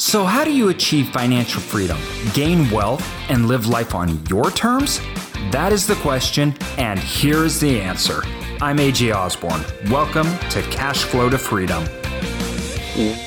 So, how do you achieve financial freedom, gain wealth, and live life on your terms? That is the question, and here is the answer. I'm AJ Osborne. Welcome to Cash Flow to Freedom.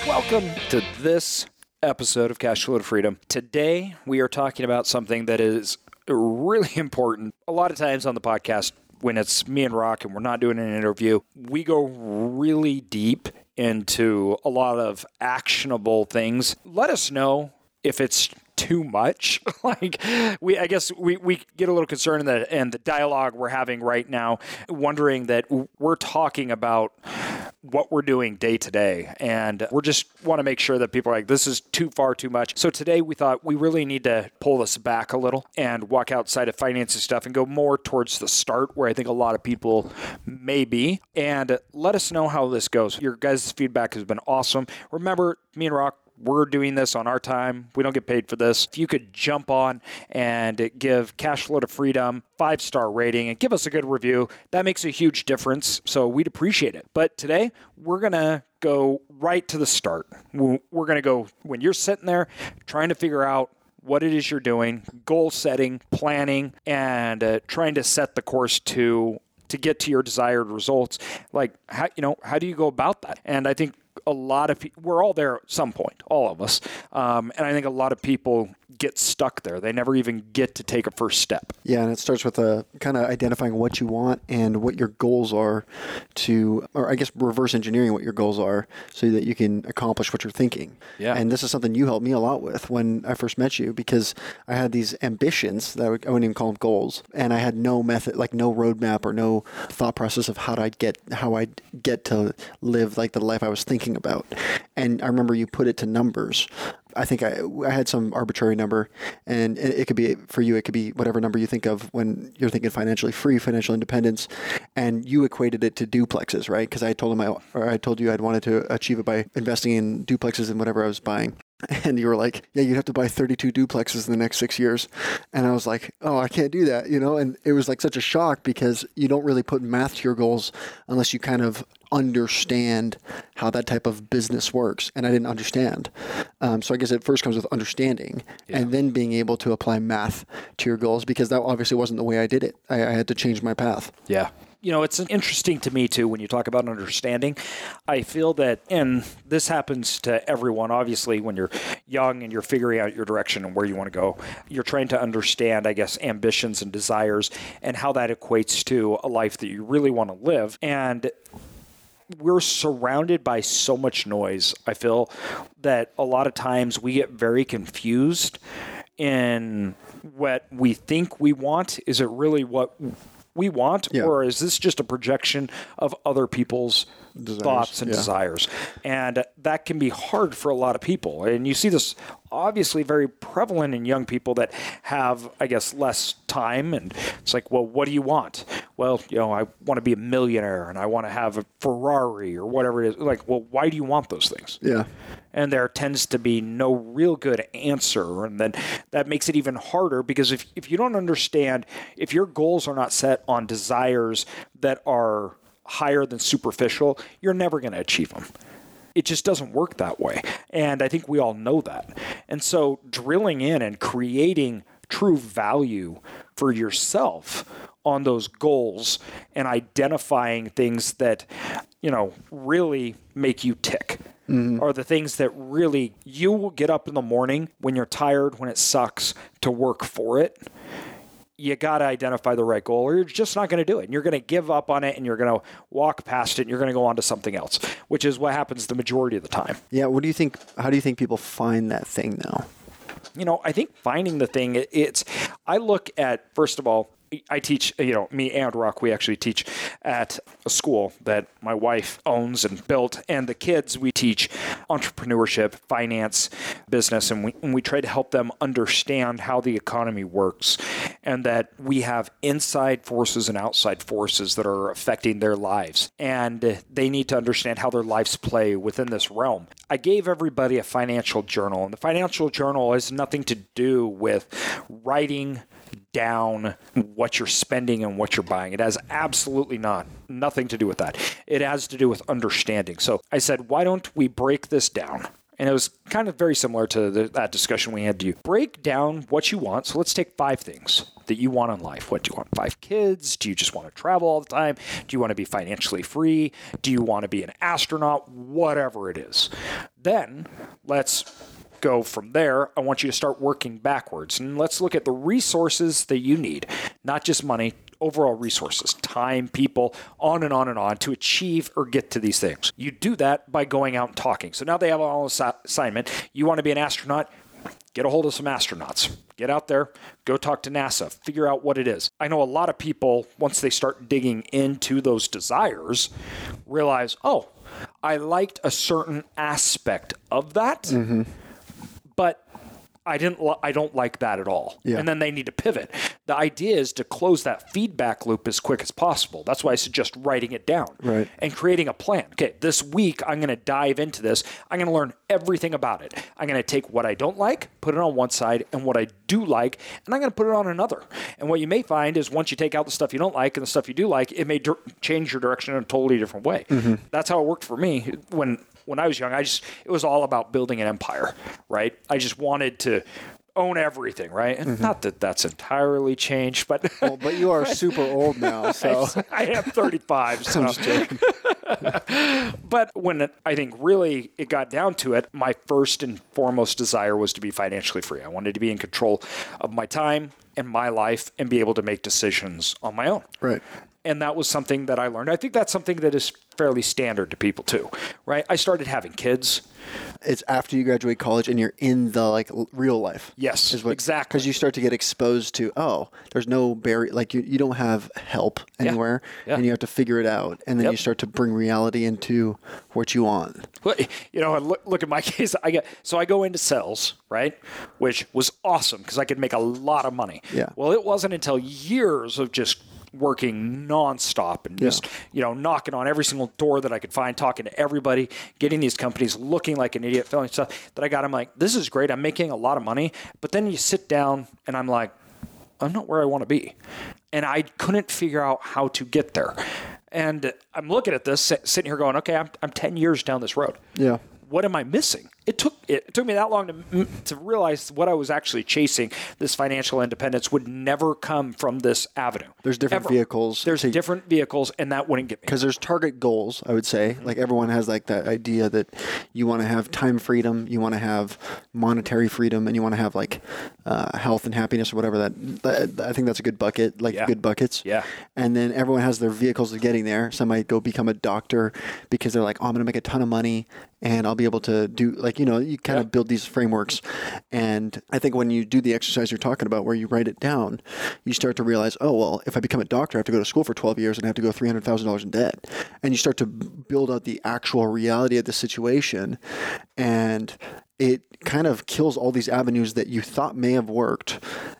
Welcome to this episode of Cash Flow to Freedom. Today, we are talking about something that is really important. A lot of times on the podcast, when it's me and Rock and we're not doing an interview, we go really deep into a lot of actionable things. Let us know if it's too much. like we I guess we, we get a little concerned in the and the dialogue we're having right now, wondering that we're talking about what we're doing day to day. And we're just want to make sure that people are like, this is too far too much. So today we thought we really need to pull this back a little and walk outside of finances stuff and go more towards the start where I think a lot of people may be. And let us know how this goes. Your guys' feedback has been awesome. Remember, me and Rock we're doing this on our time. We don't get paid for this. If you could jump on and give Cash Flow to Freedom five star rating and give us a good review, that makes a huge difference. So we'd appreciate it. But today we're gonna go right to the start. We're gonna go when you're sitting there trying to figure out what it is you're doing, goal setting, planning, and uh, trying to set the course to to get to your desired results. Like how you know how do you go about that? And I think a lot of we're all there at some point, all of us. Um, and I think a lot of people get stuck there. They never even get to take a first step. Yeah, and it starts with uh, a kind of identifying what you want and what your goals are to, or I guess reverse engineering what your goals are so that you can accomplish what you're thinking. Yeah. And this is something you helped me a lot with when I first met you because I had these ambitions that I, would, I wouldn't even call them goals, and I had no method, like no roadmap or no thought process of how I'd get how I'd get to live like the life I was thinking about. And I remember you put it to numbers. I think I, I had some arbitrary number, and it, it, could be for you. It could be whatever number you think of when you're thinking financially free, financial independence, and you equated it to duplexes, right? Because I told him I, or I told you I'd wanted to achieve it by investing in duplexes and whatever I was buying. And you were like, yeah, you'd have to buy 32 duplexes in the next six years. And I was like, oh, I can't do that, you know? And it was like such a shock because you don't really put math to your goals unless you kind of understand how that type of business works. And I didn't understand. Um, so I guess it first comes with understanding yeah. and then being able to apply math to your goals because that obviously wasn't the way I did it. I, I had to change my path. Yeah you know, it's interesting to me too when you talk about understanding. I feel that, and this happens to everyone, obviously, when you're young and you're figuring out your direction and where you want to go, you're trying to understand, I guess, ambitions and desires and how that equates to a life that you really want to live. And we're surrounded by so much noise. I feel that a lot of times we get very confused in what we think we want. Is it really what we want, yeah. or is this just a projection of other people's desires. thoughts and yeah. desires? And that can be hard for a lot of people. And you see this obviously very prevalent in young people that have, I guess, less time. And it's like, well, what do you want? Well, you know, I want to be a millionaire and I want to have a Ferrari or whatever it is. Like, well, why do you want those things? Yeah. And there tends to be no real good answer. And then that makes it even harder because if, if you don't understand, if your goals are not set on desires that are higher than superficial, you're never going to achieve them. It just doesn't work that way. And I think we all know that. And so drilling in and creating true value for yourself on those goals and identifying things that, you know, really make you tick. Mm-hmm. Are the things that really you will get up in the morning when you're tired, when it sucks to work for it you got to identify the right goal or you're just not going to do it. And you're going to give up on it and you're going to walk past it and you're going to go on to something else, which is what happens the majority of the time. Yeah. What do you think? How do you think people find that thing now? You know, I think finding the thing, it's, I look at, first of all, I teach, you know, me and Rock, we actually teach at a school that my wife owns and built. And the kids, we teach entrepreneurship, finance, business, and we, and we try to help them understand how the economy works and that we have inside forces and outside forces that are affecting their lives. And they need to understand how their lives play within this realm. I gave everybody a financial journal, and the financial journal has nothing to do with writing down what you're spending and what you're buying. It has absolutely not nothing to do with that. It has to do with understanding. So I said, why don't we break this down? And it was kind of very similar to the, that discussion we had to you. Break down what you want. So let's take five things that you want in life. What do you want? Five kids? Do you just want to travel all the time? Do you want to be financially free? Do you want to be an astronaut? Whatever it is. Then let's go from there. I want you to start working backwards. And let's look at the resources that you need, not just money, overall resources, time, people, on and on and on to achieve or get to these things. You do that by going out and talking. So now they have an assignment. You want to be an astronaut? Get a hold of some astronauts. Get out there, go talk to NASA, figure out what it is. I know a lot of people, once they start digging into those desires, realize, oh, I liked a certain aspect of that. Mm-hmm but I didn't. I don't like that at all. Yeah. And then they need to pivot. The idea is to close that feedback loop as quick as possible. That's why I suggest writing it down right. and creating a plan. Okay, this week I'm going to dive into this. I'm going to learn everything about it. I'm going to take what I don't like, put it on one side, and what I do like, and I'm going to put it on another. And what you may find is once you take out the stuff you don't like and the stuff you do like, it may dir- change your direction in a totally different way. Mm-hmm. That's how it worked for me when when I was young, I just it was all about building an empire, right? I just wanted to own everything, right? And mm-hmm. not that that's entirely changed, but well, but you are super old now, so I am 35. So. but when it, I think really it got down to it, my first and foremost desire was to be financially free. I wanted to be in control of my time and my life and be able to make decisions on my own. Right and that was something that I learned. I think that's something that is fairly standard to people too, right? I started having kids. It's after you graduate college and you're in the like real life. Yes, is what, exactly. Because you start to get exposed to oh, there's no barrier, like you, you don't have help anywhere, yeah. Yeah. and you have to figure it out, and then yep. you start to bring reality into what you want. Well, you know, look, look at my case. I get so I go into sales, right, which was awesome because I could make a lot of money. Yeah. Well, it wasn't until years of just working nonstop and just yeah. you know knocking on every single door that I could find, talking to everybody, getting these companies looking like an idiot, feeling stuff that I got. I'm like, this is great. I'm making a lot of money, but then you sit down and I'm like, I'm not where I want to be, and I couldn't figure out how to get there. And I'm looking at this, sitting here going, okay, I'm, I'm 10 years down this road. Yeah what am I missing? It took it took me that long to to realize what I was actually chasing. This financial independence would never come from this avenue. There's different Ever. vehicles. There's to, different vehicles, and that wouldn't get me. Because there's target goals. I would say, like everyone has like that idea that you want to have time freedom, you want to have monetary freedom, and you want to have like uh, health and happiness or whatever. That, that, I think that's a good bucket, like yeah. good buckets. Yeah. And then everyone has their vehicles of getting there. Some might go become a doctor because they're like, oh, I'm going to make a ton of money and I'll be able to do like you know you kind of build these frameworks. And I think when you do the exercise you're talking about where you write it down you start to realize oh well if I become a doctor I have to go to school for 12 years and I have to go $300,000 in debt. And you start to build out the actual reality of the situation. And it kind of kills all these avenues that you thought may have worked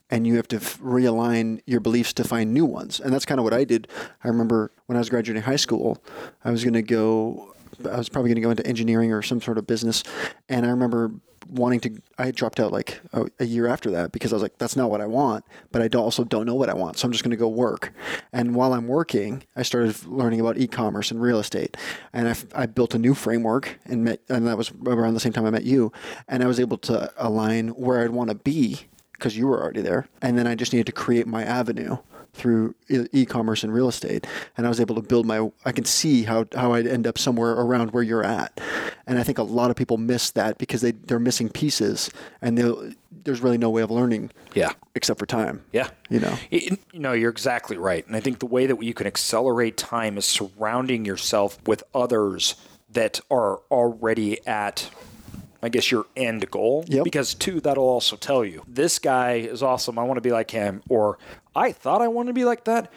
and you have to f- realign your beliefs to find new ones. And that's kind of what i did. I remember when i was graduating high school i was going to go I was probably going to go into engineering or some sort of business. And I remember wanting to, I dropped out like a, a, year after that because I was like, that's not what I want, but I also don't know what I want. So I'm just going to go work. And while I'm working, I started learning about e-commerce and real estate. And I, I built a new framework and met, and that was around the same time I met you. And I was able to align where I'd want to be because you were already there. And then I just needed to create my avenue through e-commerce and real estate and i was able to build my i can see how, how i'd end up somewhere around where you're at. And i think a lot of people miss that because they, they're missing pieces and there's really no way of learning yeah. except for time yeah. you know? It, you know you're exactly right. And i think the way that you can accelerate time is surrounding yourself with others that are already at I guess your end goal. Yep. Because two, that'll also tell you this guy is awesome. I want to be like him, or I thought I wanted to be like that,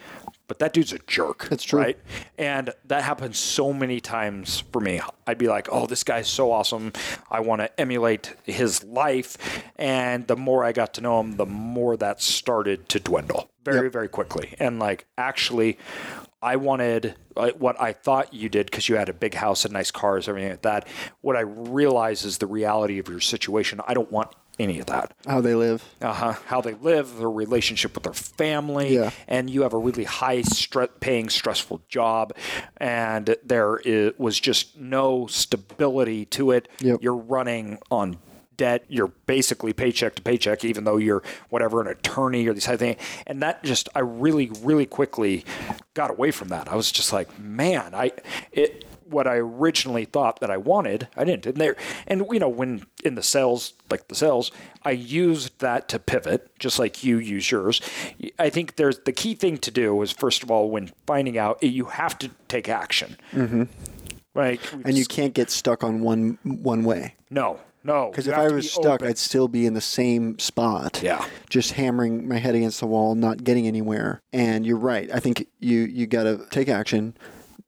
but that dude's a jerk. That's true. Right? And that happens so many times for me. I'd be like, oh, this guy's so awesome. I want to emulate his life. And the more I got to know him, the more that started to dwindle very, yep. very quickly. And like, actually, I wanted what I thought you did because you had a big house and nice cars, everything like that. What I realize is the reality of your situation. I don't want any of that. How they live. Uh-huh. How they live, their relationship with their family, Yeah. and you have a really high stre- paying, stressful job, and there was just no stability to it. Yep. You're running on debt. You're basically paycheck to paycheck, even though you're whatever an attorney or these type of things. And that just, I really, really quickly got away from that. I was just like, man, I it. What I originally thought that I wanted, I didn't. And there, and you know, when in the sales, like the sales, I used that to pivot, just like you use yours. I think there's the key thing to do is first of all, when finding out, you have to take action. Mm-hmm. Right. And you can't get stuck on one one way. no, no. Because if I was be stuck, open. I'd still be in the same spot. Yeah. Just hammering my head against the wall, not getting anywhere. And you're right. I think you you got to take action,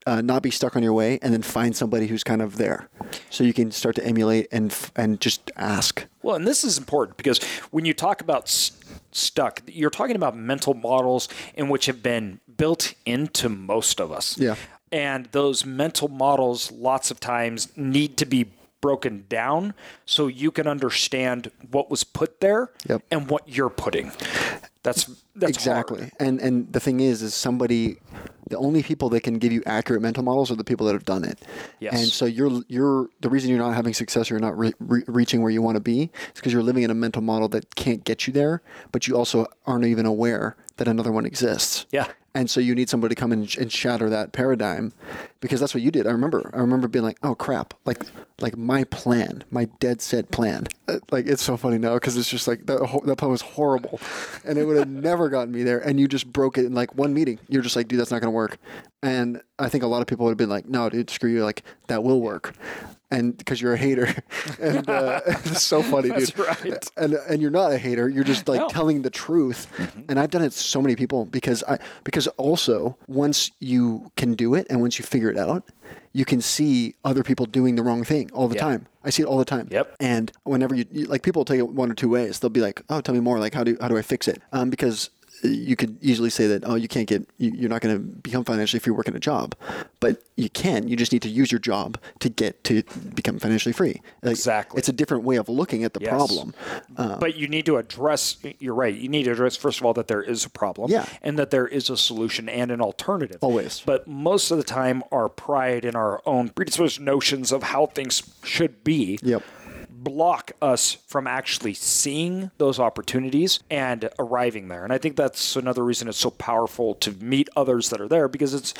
uh, not be stuck on your way, and then find somebody who's kind of there, so you can start to emulate and f- and just ask. Well, and this is important because when you talk about s- stuck, you're talking about mental models in which have been built into most of us. Yeah. And those mental models, lots of times, need to be broken down so you can understand what was put there Yep. and what you're putting. That's that's exactly. hard. And and the thing is, is somebody, the only people that can give you accurate mental models are the people that have done it. Yes. And so you're you're the reason you're not having success or you're not re- re- reaching where you want to be is because you're living in a mental model that can't get you there, but you also aren't even aware that another one exists. Yeah. And so you need somebody to come in and shatter that paradigm, because that's what you did. I remember. I remember being like, "Oh crap!" Like, like my plan, my dead set plan. Uh, Like it's so funny now because it's just like that. Ho- that plan was horrible, and it would have never gotten me there. And you just broke it in like one meeting. You're just like, "Dude, that's not going to work." And I think a lot of people would have been like, "No, dude, screw you." Like that will work, and because you're a hater, and uh, it's so funny, dude. Right. And and you're not a hater. You're just like No. telling the truth. And I've done it to so many people because I because also once you can do it and once you figure it out, you can see other people doing the wrong thing all the Yeah. time. I see it all the time. Yep. And whenever you, you like people will take it one or two ways. They'll be like, "Oh, tell me more. Like how do how do I fix it?" Um, because you could easily say that, "Oh, you can't get you, you're not going to become financially free working a job," but you can. You just need to use your job to get to become financially free. Like, Exactly. It's a different way of looking at the Yes. problem. Uh, but you need to address you're right you need to address first of all that there is a problem Yeah. and that there is a solution and an alternative Always. but most of the time our pride and our own predisposed notions of how things should be Yep. Block us from actually seeing those opportunities and arriving there. And I think that's another reason it's so powerful to meet others that are there because it's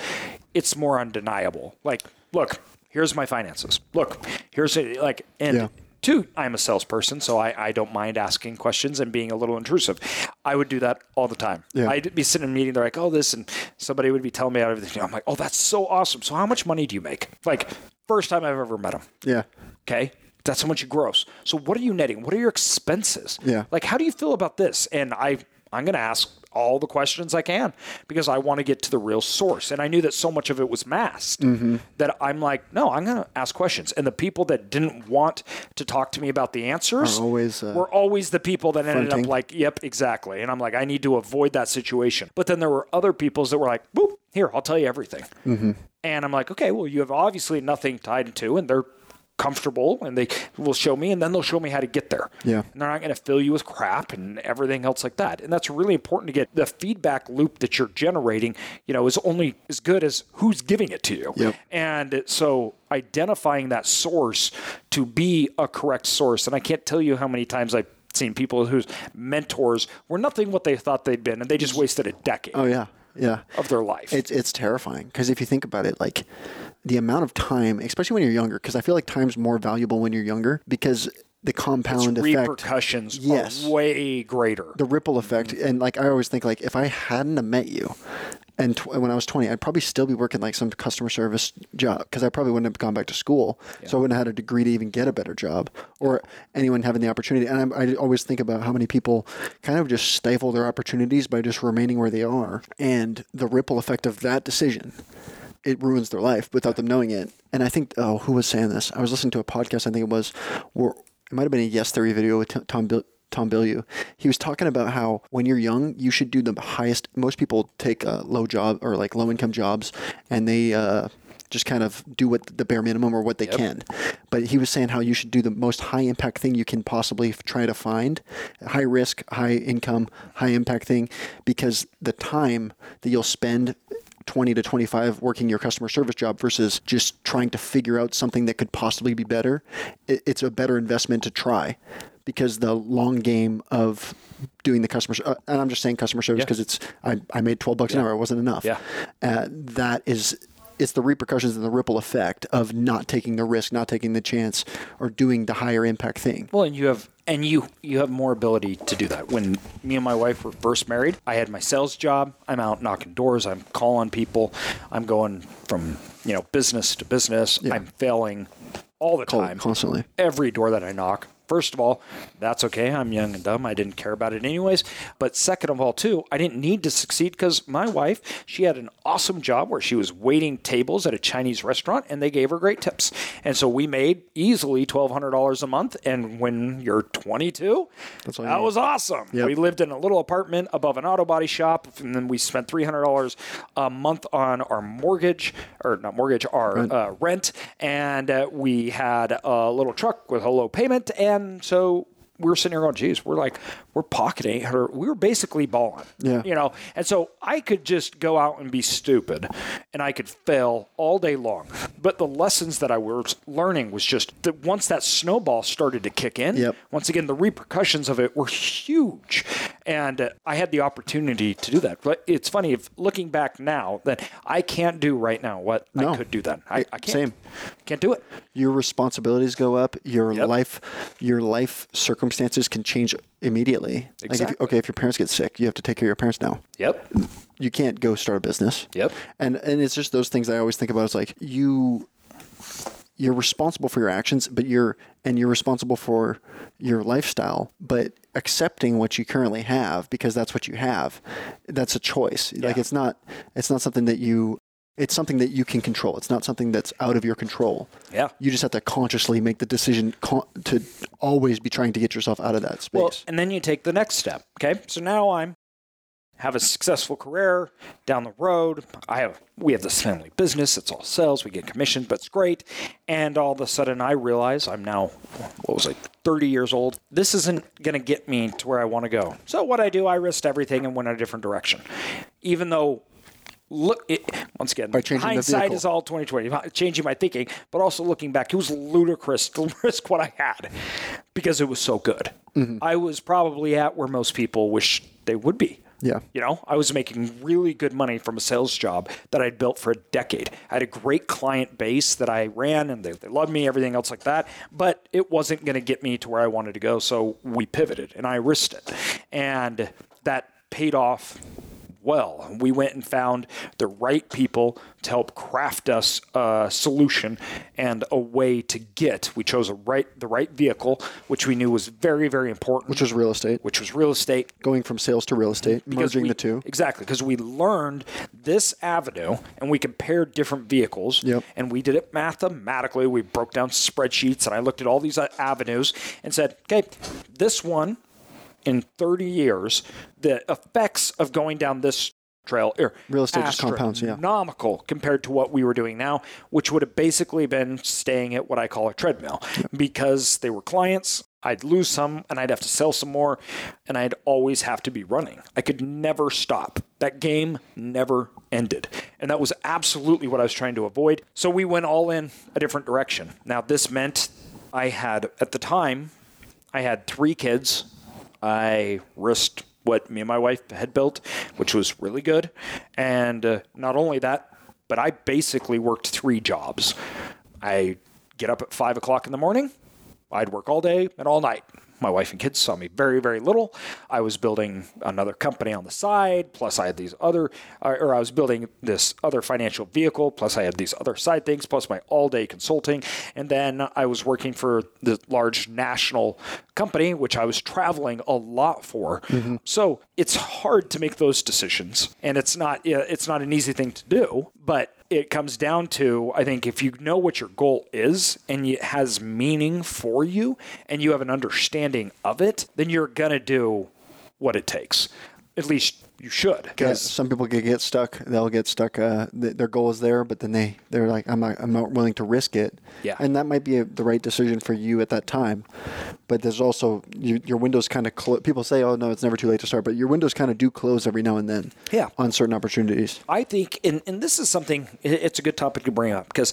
it's more undeniable. Like, look, here's my finances. Look, here's a, like and Yeah. Two, I'm a salesperson, so I, I don't mind asking questions and being a little intrusive. I would do that all the time. Yeah. I'd be sitting in a meeting, they're like, oh, this, and somebody would be telling me everything. I'm like, oh, that's so awesome. So how much money do you make? Like, first time I've ever met him. Yeah. Okay. That's how much you gross. So what are you netting? What are your expenses? Yeah. Like how do you feel about this? And I I'm gonna ask all the questions I can because I want to get to the real source. And I knew that so much of it was masked Mm-hmm. that I'm like, no, I'm gonna ask questions. And the people that didn't want to talk to me about the answers always, uh, were always the people that ended up like, yep, exactly. And I'm like, I need to avoid that situation. But then there were other peoples that were like, boop, here, I'll tell you everything. Mm-hmm. And I'm like, okay, well, you have obviously nothing tied into, and they're comfortable, and they will show me, and then they'll show me how to get there. Yeah. And they're not going to fill you with crap and everything else like that. And that's really important to get the feedback loop that you're generating. You know, is only as good as who's giving it to you. Yep. And so identifying that source to be a correct source, and I can't tell you how many times I've seen people whose mentors were nothing what they thought they'd been, and they just wasted a decade Oh yeah. Yeah. of their life. It's it's terrifying because if you think about it, like the amount of time, especially when you're younger, because I feel like time's more valuable when you're younger because the compound effect, repercussions Yes. are way greater. the ripple effect, Mm-hmm. and like I always think, like if I hadn't have met you, and tw- when I was 20, I'd probably still be working like some customer service job because I probably wouldn't have gone back to school, so I wouldn't have had a degree to even get a better job, or anyone having the opportunity. And I, I always think about how many people kind of just stifle their opportunities by just remaining where they are, and the ripple effect of that decision it ruins their life without them knowing it. And I think, oh, who was saying this? I was listening to a podcast. I think it was, where it might have been a Yes Theory video with Tom Bill. Tom Bilyeu. He was talking about how when you're young, you should do the highest. Most people take uh, low job or like low income jobs, and they uh, just kind of do what the bare minimum or what they can. But he was saying how you should do the most high impact thing you can possibly try to find, high risk, high income, high impact thing, because the time that you'll spend 20 to 25 working your customer service job versus just trying to figure out something that could possibly be better, it, it's a better investment to try because the long game of doing the customer uh, and I'm just saying customer service because it's I, I made 12 bucks an hour it wasn't enough. Yeah. uh, that is it's the repercussions and the ripple effect of not taking the risk not taking the chance or doing the higher impact thing Well, and you have and you you have more ability to do that. When me and my wife were first married, I had my sales job. I'm out knocking doors. I'm calling people. I'm going from you know business to business. I'm failing all the time. constantly Every door that I knock. First of all, that's okay. I'm young and dumb. I didn't care about it anyways. But second of all, too, I didn't need to succeed because my wife, she had an awesome job where she was waiting tables at a Chinese restaurant and they gave her great tips. And so we made easily $1,200 a month. And when you're 22, That's all you that was awesome. Yep. We lived in a little apartment above an auto body shop. And then we spent $300 a month on our mortgage, or not mortgage, our rent. Uh, rent. And uh, we had a little truck with a low payment. And so we were sitting here going, geez, we're like, we're pocketing her. We were basically balling. Yeah. You know, and so I could just go out and be stupid and I could fail all day long. But the lessons that I was learning was just that once that snowball started to kick in, Yep. once again, the repercussions of it were huge. And uh, I had the opportunity to do that. But it's funny, if looking back now, that I can't do right now what No. I could do then. I, I can't. Same. Can't do it. your responsibilities go up your Yep. life your life circumstances can change immediately like if, Exactly. okay if your parents get sick you have to take care of your parents now Yep. you can't go start a business Yep. and and it's just those things i always think about it's like you you're responsible for your actions but you're and you're responsible for your lifestyle but accepting what you currently have because that's what you have that's a choice. Like it's not it's not something that you it's something that you can control. It's not something that's out of your control. Yeah. you just have to consciously make the decision con- to always be trying to get yourself out of that space. Well, and then you take the next step. Okay, so now I'm have a successful career down the road. I have we have this family business. It's all sales. We get commission, but it's great. And all of a sudden, I realize I'm now what was I 30 years old. This isn't going to get me to where I want to go. So what I do, I risked everything and went in a different direction, even though. Look, it, once again, By changing the hindsight is all 2020, changing my thinking, but also looking back, it was ludicrous to risk what I had because it was so good. Mm-hmm. I was probably at where most people wish they would be. Yeah. You know, I was making really good money from a sales job that I'd built for a decade. I had a great client base that I ran and they, they loved me, everything else like that. But it wasn't going to get me to where I wanted to go. So we pivoted and I risked it. And that paid off well. We went and found the right people to help craft us a solution and a way to get. We chose a right the right vehicle, which we knew was very very important, which was real estate which was real estate. going from sales to real estate Because merging we- the two exactly because we learned this avenue and we compared different vehicles Yep. and we did it mathematically we broke down spreadsheets and i looked at all these avenues and said okay this one in 30 years the effects of going down this trail are Real estate just compounds, yeah. astronomical compared to what we were doing now which would have basically been staying at what i call a treadmill because they were clients I'd lose some and I'd have to sell some more and I'd always have to be running. I could never stop. That game never ended. And that was absolutely what I was trying to avoid. So we went all in a different direction. Now, this meant I had, at the time, I had three kids. I risked what me and my wife had built, which was really good. And uh, not only that, but I basically worked three jobs. I get up at five o'clock in the morning. I'd work all day and all night. My wife and kids saw me very, very little. I was building another company on the side, plus I had these other, uh, or I was building this other financial vehicle, plus I had these other side things, plus my all day consulting. And then I was working for the large national company, which I was traveling a lot for. So it's hard to make those decisions, and it's not it's not an easy thing to do. But it comes down to I think if you know what your goal is and it has meaning for you, and you have an understanding of it, then you're gonna do what it takes. At least you should. Yeah, Because some people get, get stuck. They'll get stuck. Uh, th- their goal is there, but then they they're like, I'm not I'm not willing to risk it. Yeah. and that might be a, the right decision for you at that time. But there's also you, your windows kind of clo- people say, oh no, it's never too late to start. But your windows kind of do close every now and then. Yeah. on certain opportunities. I think, and, and this is something, it's a good topic to bring up because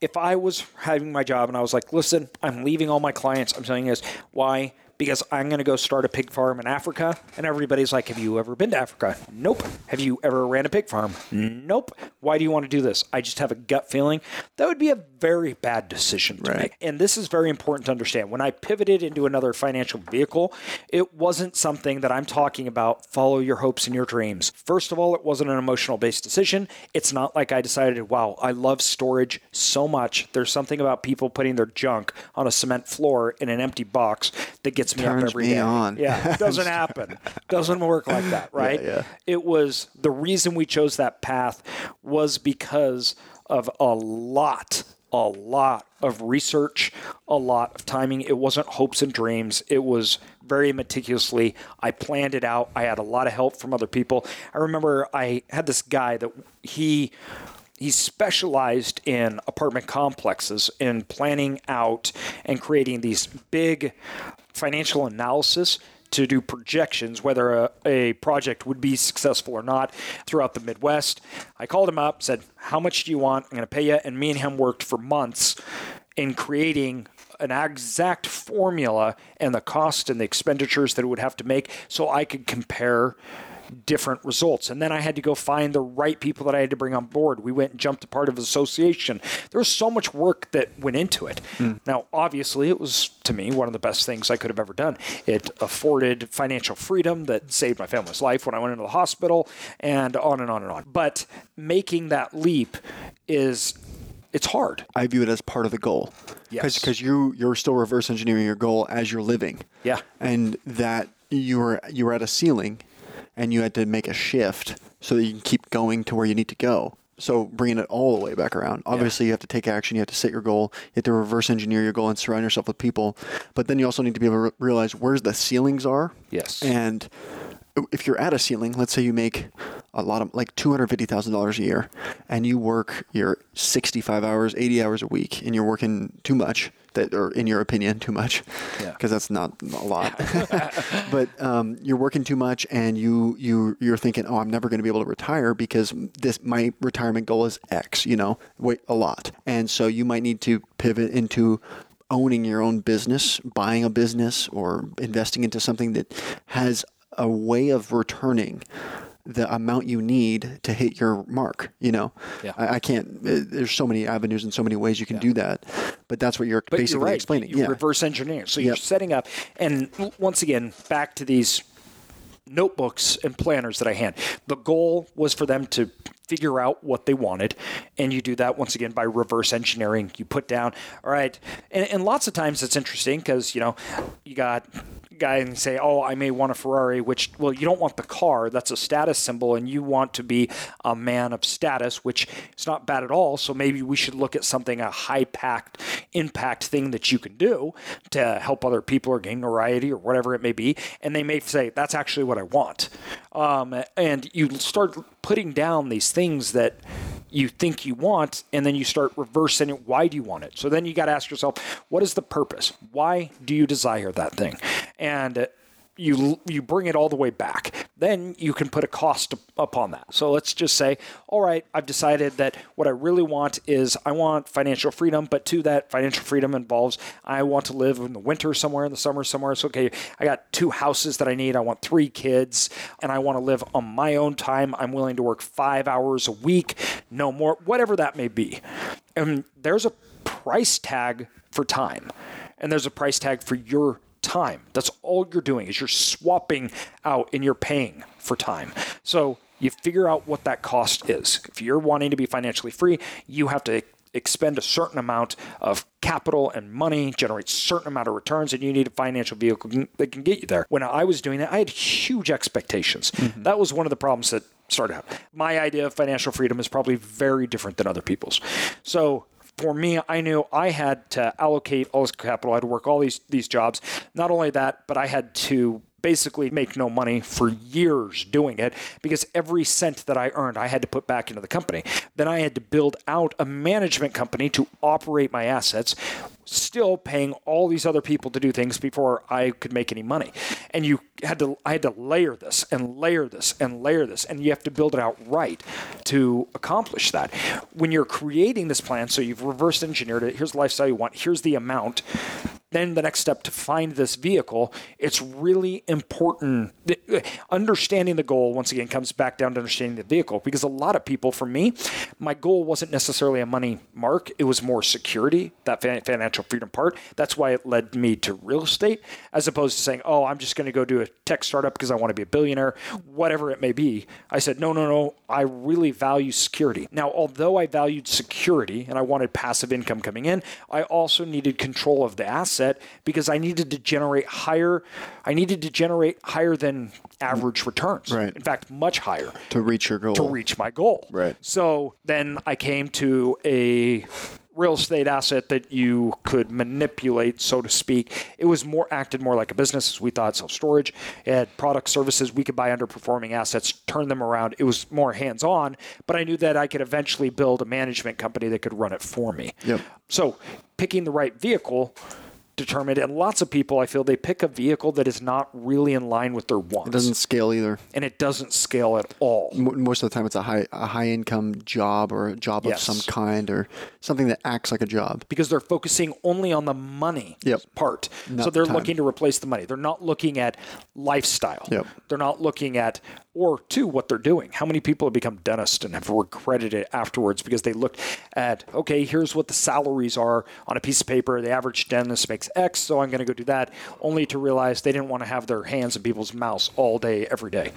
if I was having my job and I was like, listen, I'm leaving all my clients, I'm saying this, why? Because I'm going to go start a pig farm in Africa. And everybody's like, Have you ever been to Africa? Nope. Have you ever ran a pig farm? Nope. Why do you want to do this? I just have a gut feeling. That would be a very bad decision to Right. make. And this is very important to understand. When I pivoted into another financial vehicle, it wasn't something that I'm talking about follow your hopes and your dreams. First of all, it wasn't an emotional based decision. It's not like I decided, wow, I love storage so much. There's something about people putting their junk on a cement floor in an empty box that gets me Turns up every me day. on. Yeah, it doesn't happen. Doesn't work like that, right? yeah. It was the reason we chose that path was because of a lot a lot of research, a lot of timing. It wasn't hopes and dreams. It was very meticulously. I planned it out. I had a lot of help from other people. I remember I had this guy that he he specialized in apartment complexes in planning out and creating these big financial analysis to do projections whether a, a project would be successful or not throughout the Midwest. I called him up, said, How much do you want? I'm going to pay you. And me and him worked for months in creating an exact formula and the cost and the expenditures that it would have to make so I could compare different results. And then I had to go find the right people that I had to bring on board. We went and jumped a part of an association. There was so much work that went into it. Hmm. Now, obviously, it was to me one of the best things I could have ever done. It afforded financial freedom that saved my family's life when I went into the hospital and on and on and on. But making that leap is it's hard. I view it as part of the goal. Yes. Because you you're still reverse engineering your goal as you're living. Yeah. And that you were you were at a ceiling, and you had to make a shift so that you can keep going to where you need to go. So bringing it all the way back around. Obviously, you have to take action. You have to set your goal. You have to reverse engineer your goal and surround yourself with people. But then you also need to be able to re- realize where's the ceilings are. Yes. And if you're at a ceiling, let's say you make a lot of like two hundred fifty thousand dollars a year, and you work your sixty-five hours, eighty hours a week, and you're working too much. That, or in your opinion, too much, Yeah. because that's not a lot. but um, you're working too much, and you you you're thinking, oh, I'm never going to be able to retire because this my retirement goal is X. You know, wait a lot, and so you might need to pivot into owning your own business, buying a business, or investing into something that has a way of returning the amount you need to hit your mark. You know, Yeah. I, I can't. uh, There's so many avenues and so many ways you can do that, but that's what you're But basically you're right. explaining. You yeah, reverse engineer. So you're setting up, and once again, back to these notebooks and planners that I hand. The goal was for them to figure out what they wanted, and you do that once again by reverse engineering. You put down, all right, and, and lots of times it's interesting because you know you got guy and say, "Oh, I may want a Ferrari," which well, you don't want the car. That's a status symbol, and you want to be a man of status, which is not bad at all. So maybe we should look at something a high packed impact thing that you can do to help other people or gain notoriety or whatever it may be. And they may say, "That's actually what I want," um, and you start putting down these things that you think you want, and then you start reversing it. Why do you want it? So then you got to ask yourself, what is the purpose? Why do you desire that thing? And you you bring it all the way back. Then you can put a cost upon that. So let's just say, all right, I've decided that what I really want is I want financial freedom, but to that financial freedom involves I want to live in the winter somewhere, in the summer somewhere. So okay, I got two houses that I need. I want three kids, and I want to live on my own time. I'm willing to work five hours a week, no more, whatever that may be. And there's a price tag for time, and there's a price tag for your time. That's all you're doing is you're swapping out and you're paying for time. So you figure out what that cost is. If you're wanting to be financially free, you have to expend a certain amount of capital and money, generate certain amount of returns, and you need a financial vehicle that can get you there. When I was doing that, I had huge expectations. Mm-hmm. That was one of the problems that started out. My idea of financial freedom is probably very different than other people's. So for me, I knew I had to allocate all this capital. I had to work all these these jobs. Not only that, but I had to basically make no money for years doing it because every cent that I earned, I had to put back into the company. Then I had to build out a management company to operate my assets, still paying all these other people to do things before I could make any money. And you had to, I had to layer this and layer this and layer this, and you have to build it out right to accomplish that. When you're creating this plan, so you've reverse engineered it, here's the lifestyle you want, here's the amount then the next step to find this vehicle, it's really important. Understanding the goal, once again, comes back down to understanding the vehicle because a lot of people, for me, my goal wasn't necessarily a money mark, it was more security, that financial freedom part. That's why it led me to real estate, as opposed to saying, oh, I'm just going to go do a tech startup because I want to be a billionaire, whatever it may be. I said, no, no, no, I really value security. Now, although I valued security and I wanted passive income coming in, I also needed control of the asset because I needed to generate higher. I needed to generate higher than average returns. Right. In fact, much higher to reach your goal. To reach my goal. Right. So then I came to a real estate asset that you could manipulate, so to speak. It was more acted more like a business as we thought self storage. It had product services. We could buy underperforming assets, turn them around. It was more hands on, but I knew that I could eventually build a management company that could run it for me. Yep. So picking the right vehicle determined. And lots of people, I feel, they pick a vehicle that is not really in line with their wants. It doesn't scale either, and it doesn't scale at all. Most of the time, it's a high a high income job or a job yes. of some kind or something that acts like a job because they're focusing only on the money yep. part. Not so they're time. looking to replace the money. They're not looking at lifestyle. Yep. They're not looking at or two, what they're doing. How many people have become dentists and have regretted it afterwards because they looked at, okay, here's what the salaries are on a piece of paper. The average dentist makes X, so I'm going to go do that, only to realize they didn't want to have their hands in people's mouths all day, every day.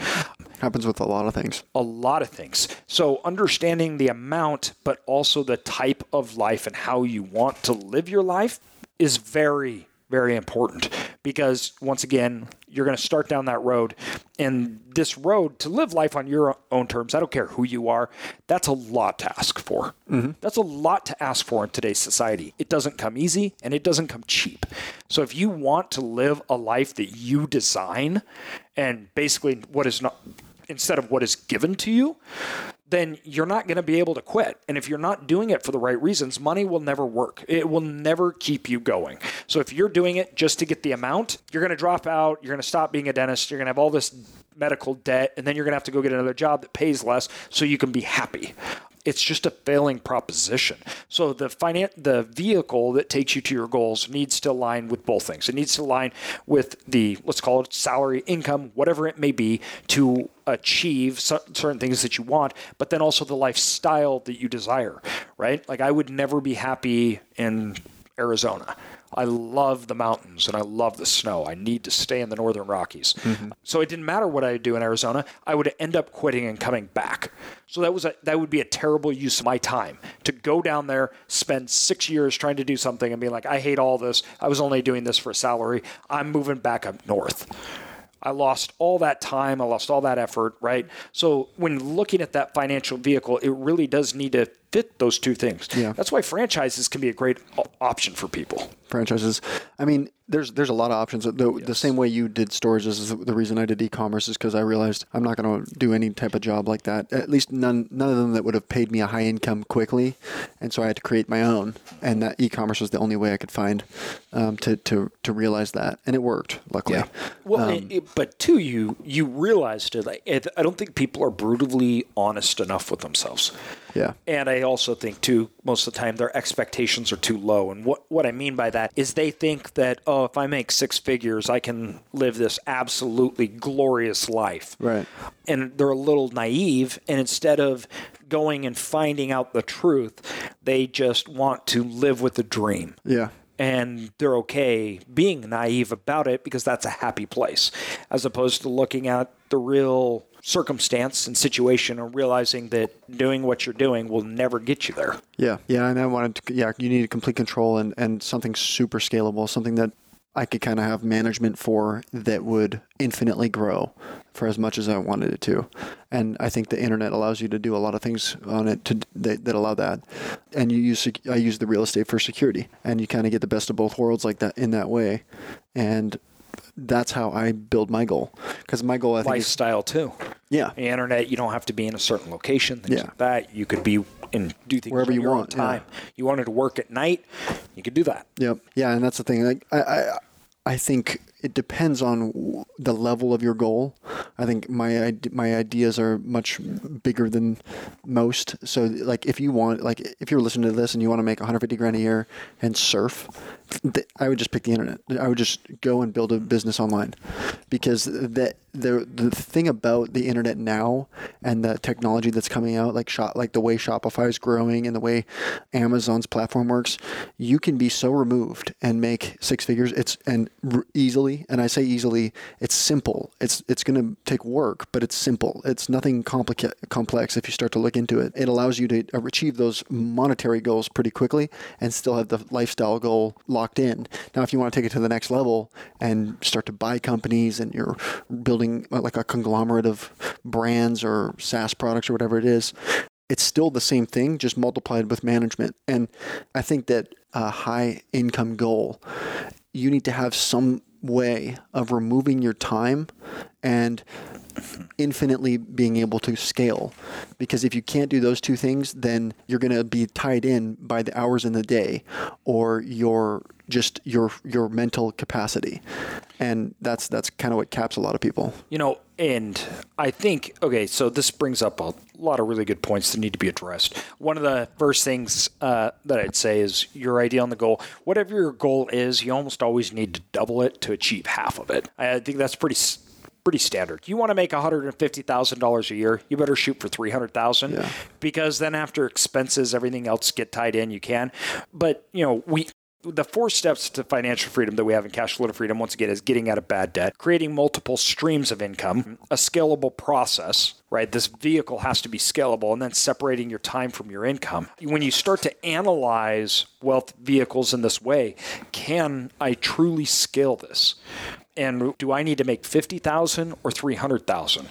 Happens with a lot of things. A lot of things. So understanding the amount, but also the type of life and how you want to live your life is very, very important because once again, you're going to start down that road. And this road to live life on your own terms, I don't care who you are, that's a lot to ask for. Mm-hmm. That's a lot to ask for in today's society. It doesn't come easy and it doesn't come cheap. So if you want to live a life that you design and basically what is not instead of what is given to you, then you're not going to be able to quit. And if you're not doing it for the right reasons, money will never work. It will never keep you going. So if you're doing it just to get the amount, you're going to drop out, you're going to stop being a dentist, you're going to have all this medical debt, and then you're going to have to go get another job that pays less so you can be happy it's just a failing proposition. So the finan- the vehicle that takes you to your goals needs to align with both things. It needs to align with the let's call it salary, income, whatever it may be, to achieve certain things that you want, but then also the lifestyle that you desire. Right? Like I would never be happy in Arizona. I love the mountains and I love the snow. I need to stay in the northern Rockies. Mm-hmm. So it didn't matter what I would do in Arizona. I would end up quitting and coming back. So that was a, that would be a terrible use of my time to go down there, spend six years trying to do something, and be like, I hate all this. I was only doing this for a salary. I'm moving back up north. I lost all that time. I lost all that effort, right? So when looking at that financial vehicle, it really does need to fit those two things. Yeah. That's why franchises can be a great option for people. Franchises. I mean, there's there's a lot of options. The, yes. the same way you did stores is the reason I did e-commerce is because I realized I'm not going to do any type of job like that. At least none none of them that would have paid me a high income quickly, and so I had to create my own. And that e-commerce was the only way I could find um, to to to realize that, and it worked. Luckily. Yeah. Well, um, it, but too, you you realized it. I don't think people are brutally honest enough with themselves. Yeah. And I also think too, most of the time their expectations are too low. And what what I mean by that is they think that oh, if I make six figures, I can live this absolutely glorious life. Right. And they're a little naive. And instead of going and finding out the truth, they just want to live with the dream. Yeah and they're okay being naive about it because that's a happy place, as opposed to looking at the real circumstance and situation and realizing that doing what you're doing will never get you there. Yeah, yeah, and I wanted to, yeah, you need complete control and, and something super scalable, something that I could kind of have management for that would infinitely grow for as much as I wanted it to. And I think the internet allows you to do a lot of things on it to, that, that allow that. And you use I use the real estate for security, and you kind of get the best of both worlds like that in that way. And that's how I build my goal. Because my goal, I think, is, Lifestyle too. yeah, The internet, you don't have to be in a certain location, things Yeah. like that. You could be and do things Wherever you want, yeah. time. You wanted to work at night, you could do that. Yep. Yeah, and that's the thing. Like I, I, I think it depends on the level of your goal. I think my my ideas are much bigger than most. So like if you want like if you're listening to this and you want to make 150 grand a year and surf, I would just pick the internet. I would just go and build a business online because that the the thing about the internet now and the technology that's coming out like shop like the way Shopify is growing and the way Amazon's platform works, you can be so removed and make six figures. It's and r- easily, and I say easily, it's simple. It's it's going to take work, but it's simple. It's nothing complica- complex if you start to look into it. It allows you to achieve those monetary goals pretty quickly and still have the lifestyle goal locked in. Now, if you want to take it to the next level and start to buy companies and you're building uh, like a conglomerate of brands or SaaS products or whatever it is, it's still the same thing, just multiplied with management. And I think that a high income goal, you need to have some way of removing your time and infinitely being able to scale. Because if you can't do those two things, then you're going to be tied in by the hours in the day or your just your your mental capacity. And that's that's kind of what caps a lot of people. You know, and I think, okay, so this brings up a lot of really good points that need to be addressed. One of the first things uh, that I'd say is your idea on the goal. Whatever your goal is, you almost always need to double it to achieve half of it. I think that's pretty. Pretty standard. You want to make one hundred and fifty thousand dollars a year, you better shoot for three hundred thousand, Yeah. because then after expenses, everything else get tied in. You can, but you know we the four steps to financial freedom that we have in cash flow freedom once again is getting out of bad debt creating multiple streams of income a scalable process right? This vehicle has to be scalable and then separating your time from your income. When you start to analyze wealth vehicles in this way can i truly scale this? And do i need to make 50000 or 300000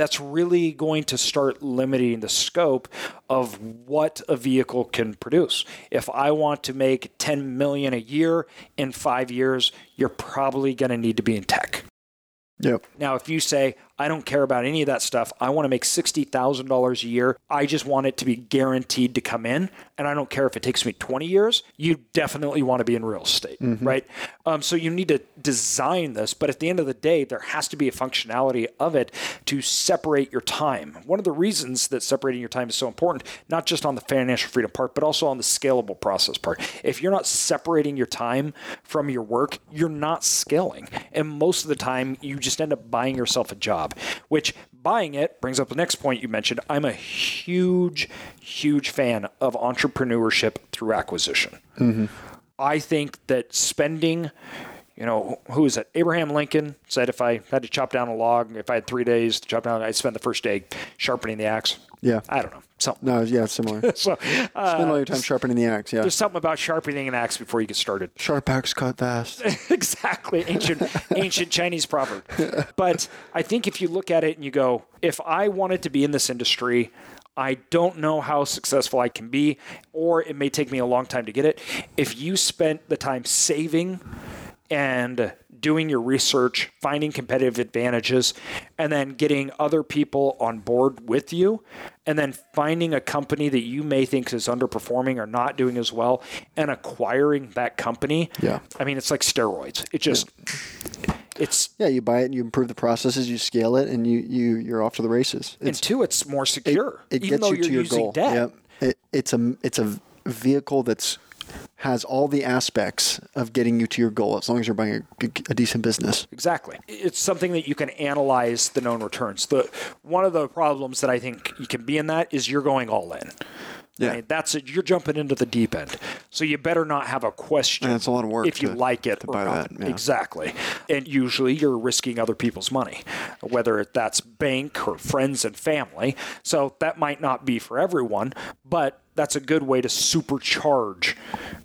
that's really going to start limiting the scope of what a vehicle can produce. If I want to make 10 million a year in 5 years, you're probably going to need to be in tech. Yep. Now, if you say, I don't care about any of that stuff, I want to make $60,000 a year, I just want it to be guaranteed to come in, and I don't care if it takes me 20 years, you definitely want to be in real estate, right? Um, so you need to design this, but at the end of the day, there has to be a functionality of it to separate your time. One of the reasons that separating your time is so important, not just on the financial freedom part, but also on the scalable process part. If you're not separating your time from your work, you're not scaling. And most of the time, you just end up buying yourself a job, which buying it brings up the next point you mentioned. I'm a huge, huge fan of entrepreneurship through acquisition. Mm-hmm. I think that spending, you know, who is it? Abraham Lincoln said if I had to chop down a log, if I had three days to chop down, I'd spend the first day sharpening the axe. Yeah. I don't know. Something. No, yeah, it's similar. So uh, Spend all your time sharpening the axe. Yeah. there's something about sharpening an axe before you get started. Sharp axe cut fast. exactly ancient ancient Chinese proverb. But I think if you look at it and you go, if I wanted to be in this industry, I don't know how successful I can be, or it may take me a long time to get it. If you spent the time saving and doing your research, finding competitive advantages, and then getting other people on board with you, and then finding a company that you may think is underperforming or not doing as well, and acquiring that company. Yeah. I mean, it's like steroids. It just, it's, Yeah, you buy it and you improve the processes, you scale it, and you you you're off to the races. and It's, two, it's more secure. it even gets though you to your goal. debt. Yep. It, it's a it's a vehicle that's has all the aspects of getting you to your goal as long as you're buying a, a decent business. Exactly. It's something that you can analyze the known returns. The one of the problems that I think you can be in that is you're going all in. Yeah. Right? That's it. You're jumping into the deep end. So you better not have a question. And it's a lot of work if you to- like it or not. that, yeah. Exactly. And usually you're risking other people's money, whether that's bank or friends and family. So that might not be for everyone, but that's a good way to supercharge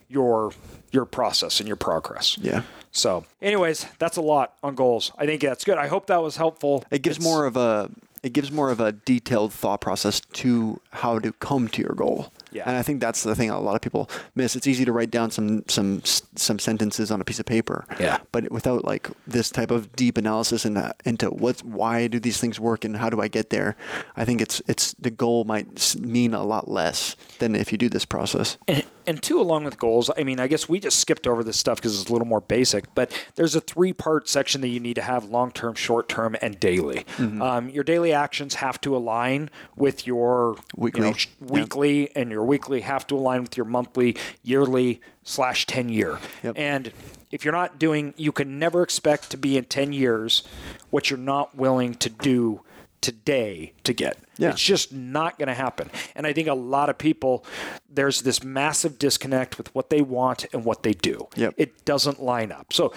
your your process and your progress. Yeah. So, anyways, that's a lot on goals. I think that's good. I hope that was helpful. It gives It's- more of a it gives more of a detailed thought process to how to come to your goal. Yeah. And I think that's the thing a lot of people miss. It's easy to write down some some some sentences on a piece of paper. Yeah. But without like this type of deep analysis into into what why do these things work and how do I get there, I think it's it's the goal might mean a lot less than if you do this process. And, and two, along with goals, I mean, I guess we just skipped over this stuff because it's a little more basic, but there's a three part section that you need to have long term, short term, and daily. Um, your daily actions have to align with your Weekly. you know, sh- weekly, and your weekly have to align with your monthly, yearly, slash 10 year. Yep. And if you're not doing, you can never expect to be in 10 years what you're not willing to do today to get. Yeah. It's just not going to happen. And I think a lot of people, there's this massive disconnect with what they want and what they do. Yep. It doesn't line up. So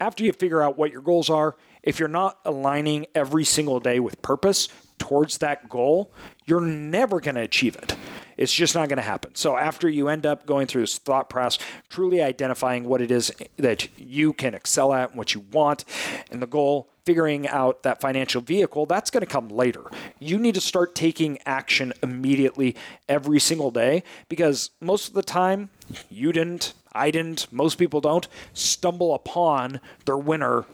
after you figure out what your goals are, if you're not aligning every single day with purpose towards that goal, you're never going to achieve it. It's just not going to happen. So after you end up going through this thought process, truly identifying what it is that you can excel at and what you want, and the goal, figuring out that financial vehicle, that's going to come later. You need to start taking action immediately every single day because most of the time, you didn't, I didn't, most people don't stumble upon their winner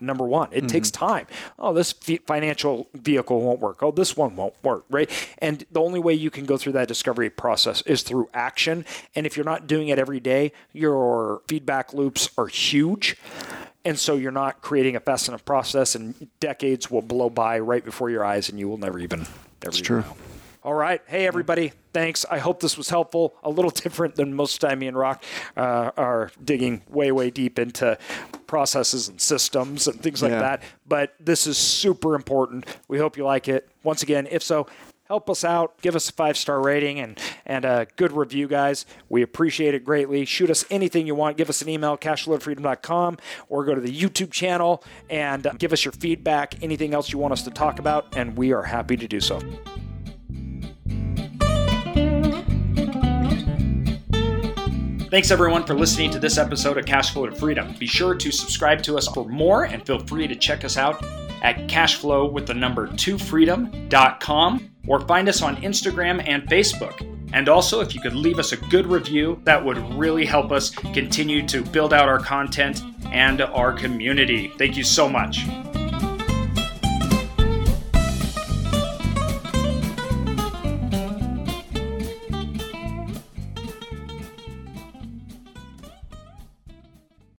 number one. It takes mm-hmm. time. Oh, this fi- financial vehicle won't work. Oh, this one won't work, right? And the only way you can go through that discovery process is through action. And if you're not doing it every day, your feedback loops are huge. And so you're not creating a fast enough process, and decades will blow by right before your eyes, and you will never even. Never even true. know. All right. Hey, everybody. Thanks. I hope this was helpful. A little different than most time me and Rock uh, are digging way, way deep into processes and systems and things like Yeah. that. But this is super important. We hope you like it. Once again, if so, help us out. Give us a five star rating and, and a good review, guys. We appreciate it greatly. Shoot us anything you want. Give us an email, cashflowfreedom.com, or go to the YouTube channel and uh, give us your feedback, anything else you want us to talk about, and we are happy to do so. Thanks everyone for listening to this episode of Cashflow to Freedom. Be sure to subscribe to us for more and feel free to check us out at cashflow with the number 2freedom.com or find us on Instagram and Facebook. And also, if you could leave us a good review, that would really help us continue to build out our content and our community. Thank you so much.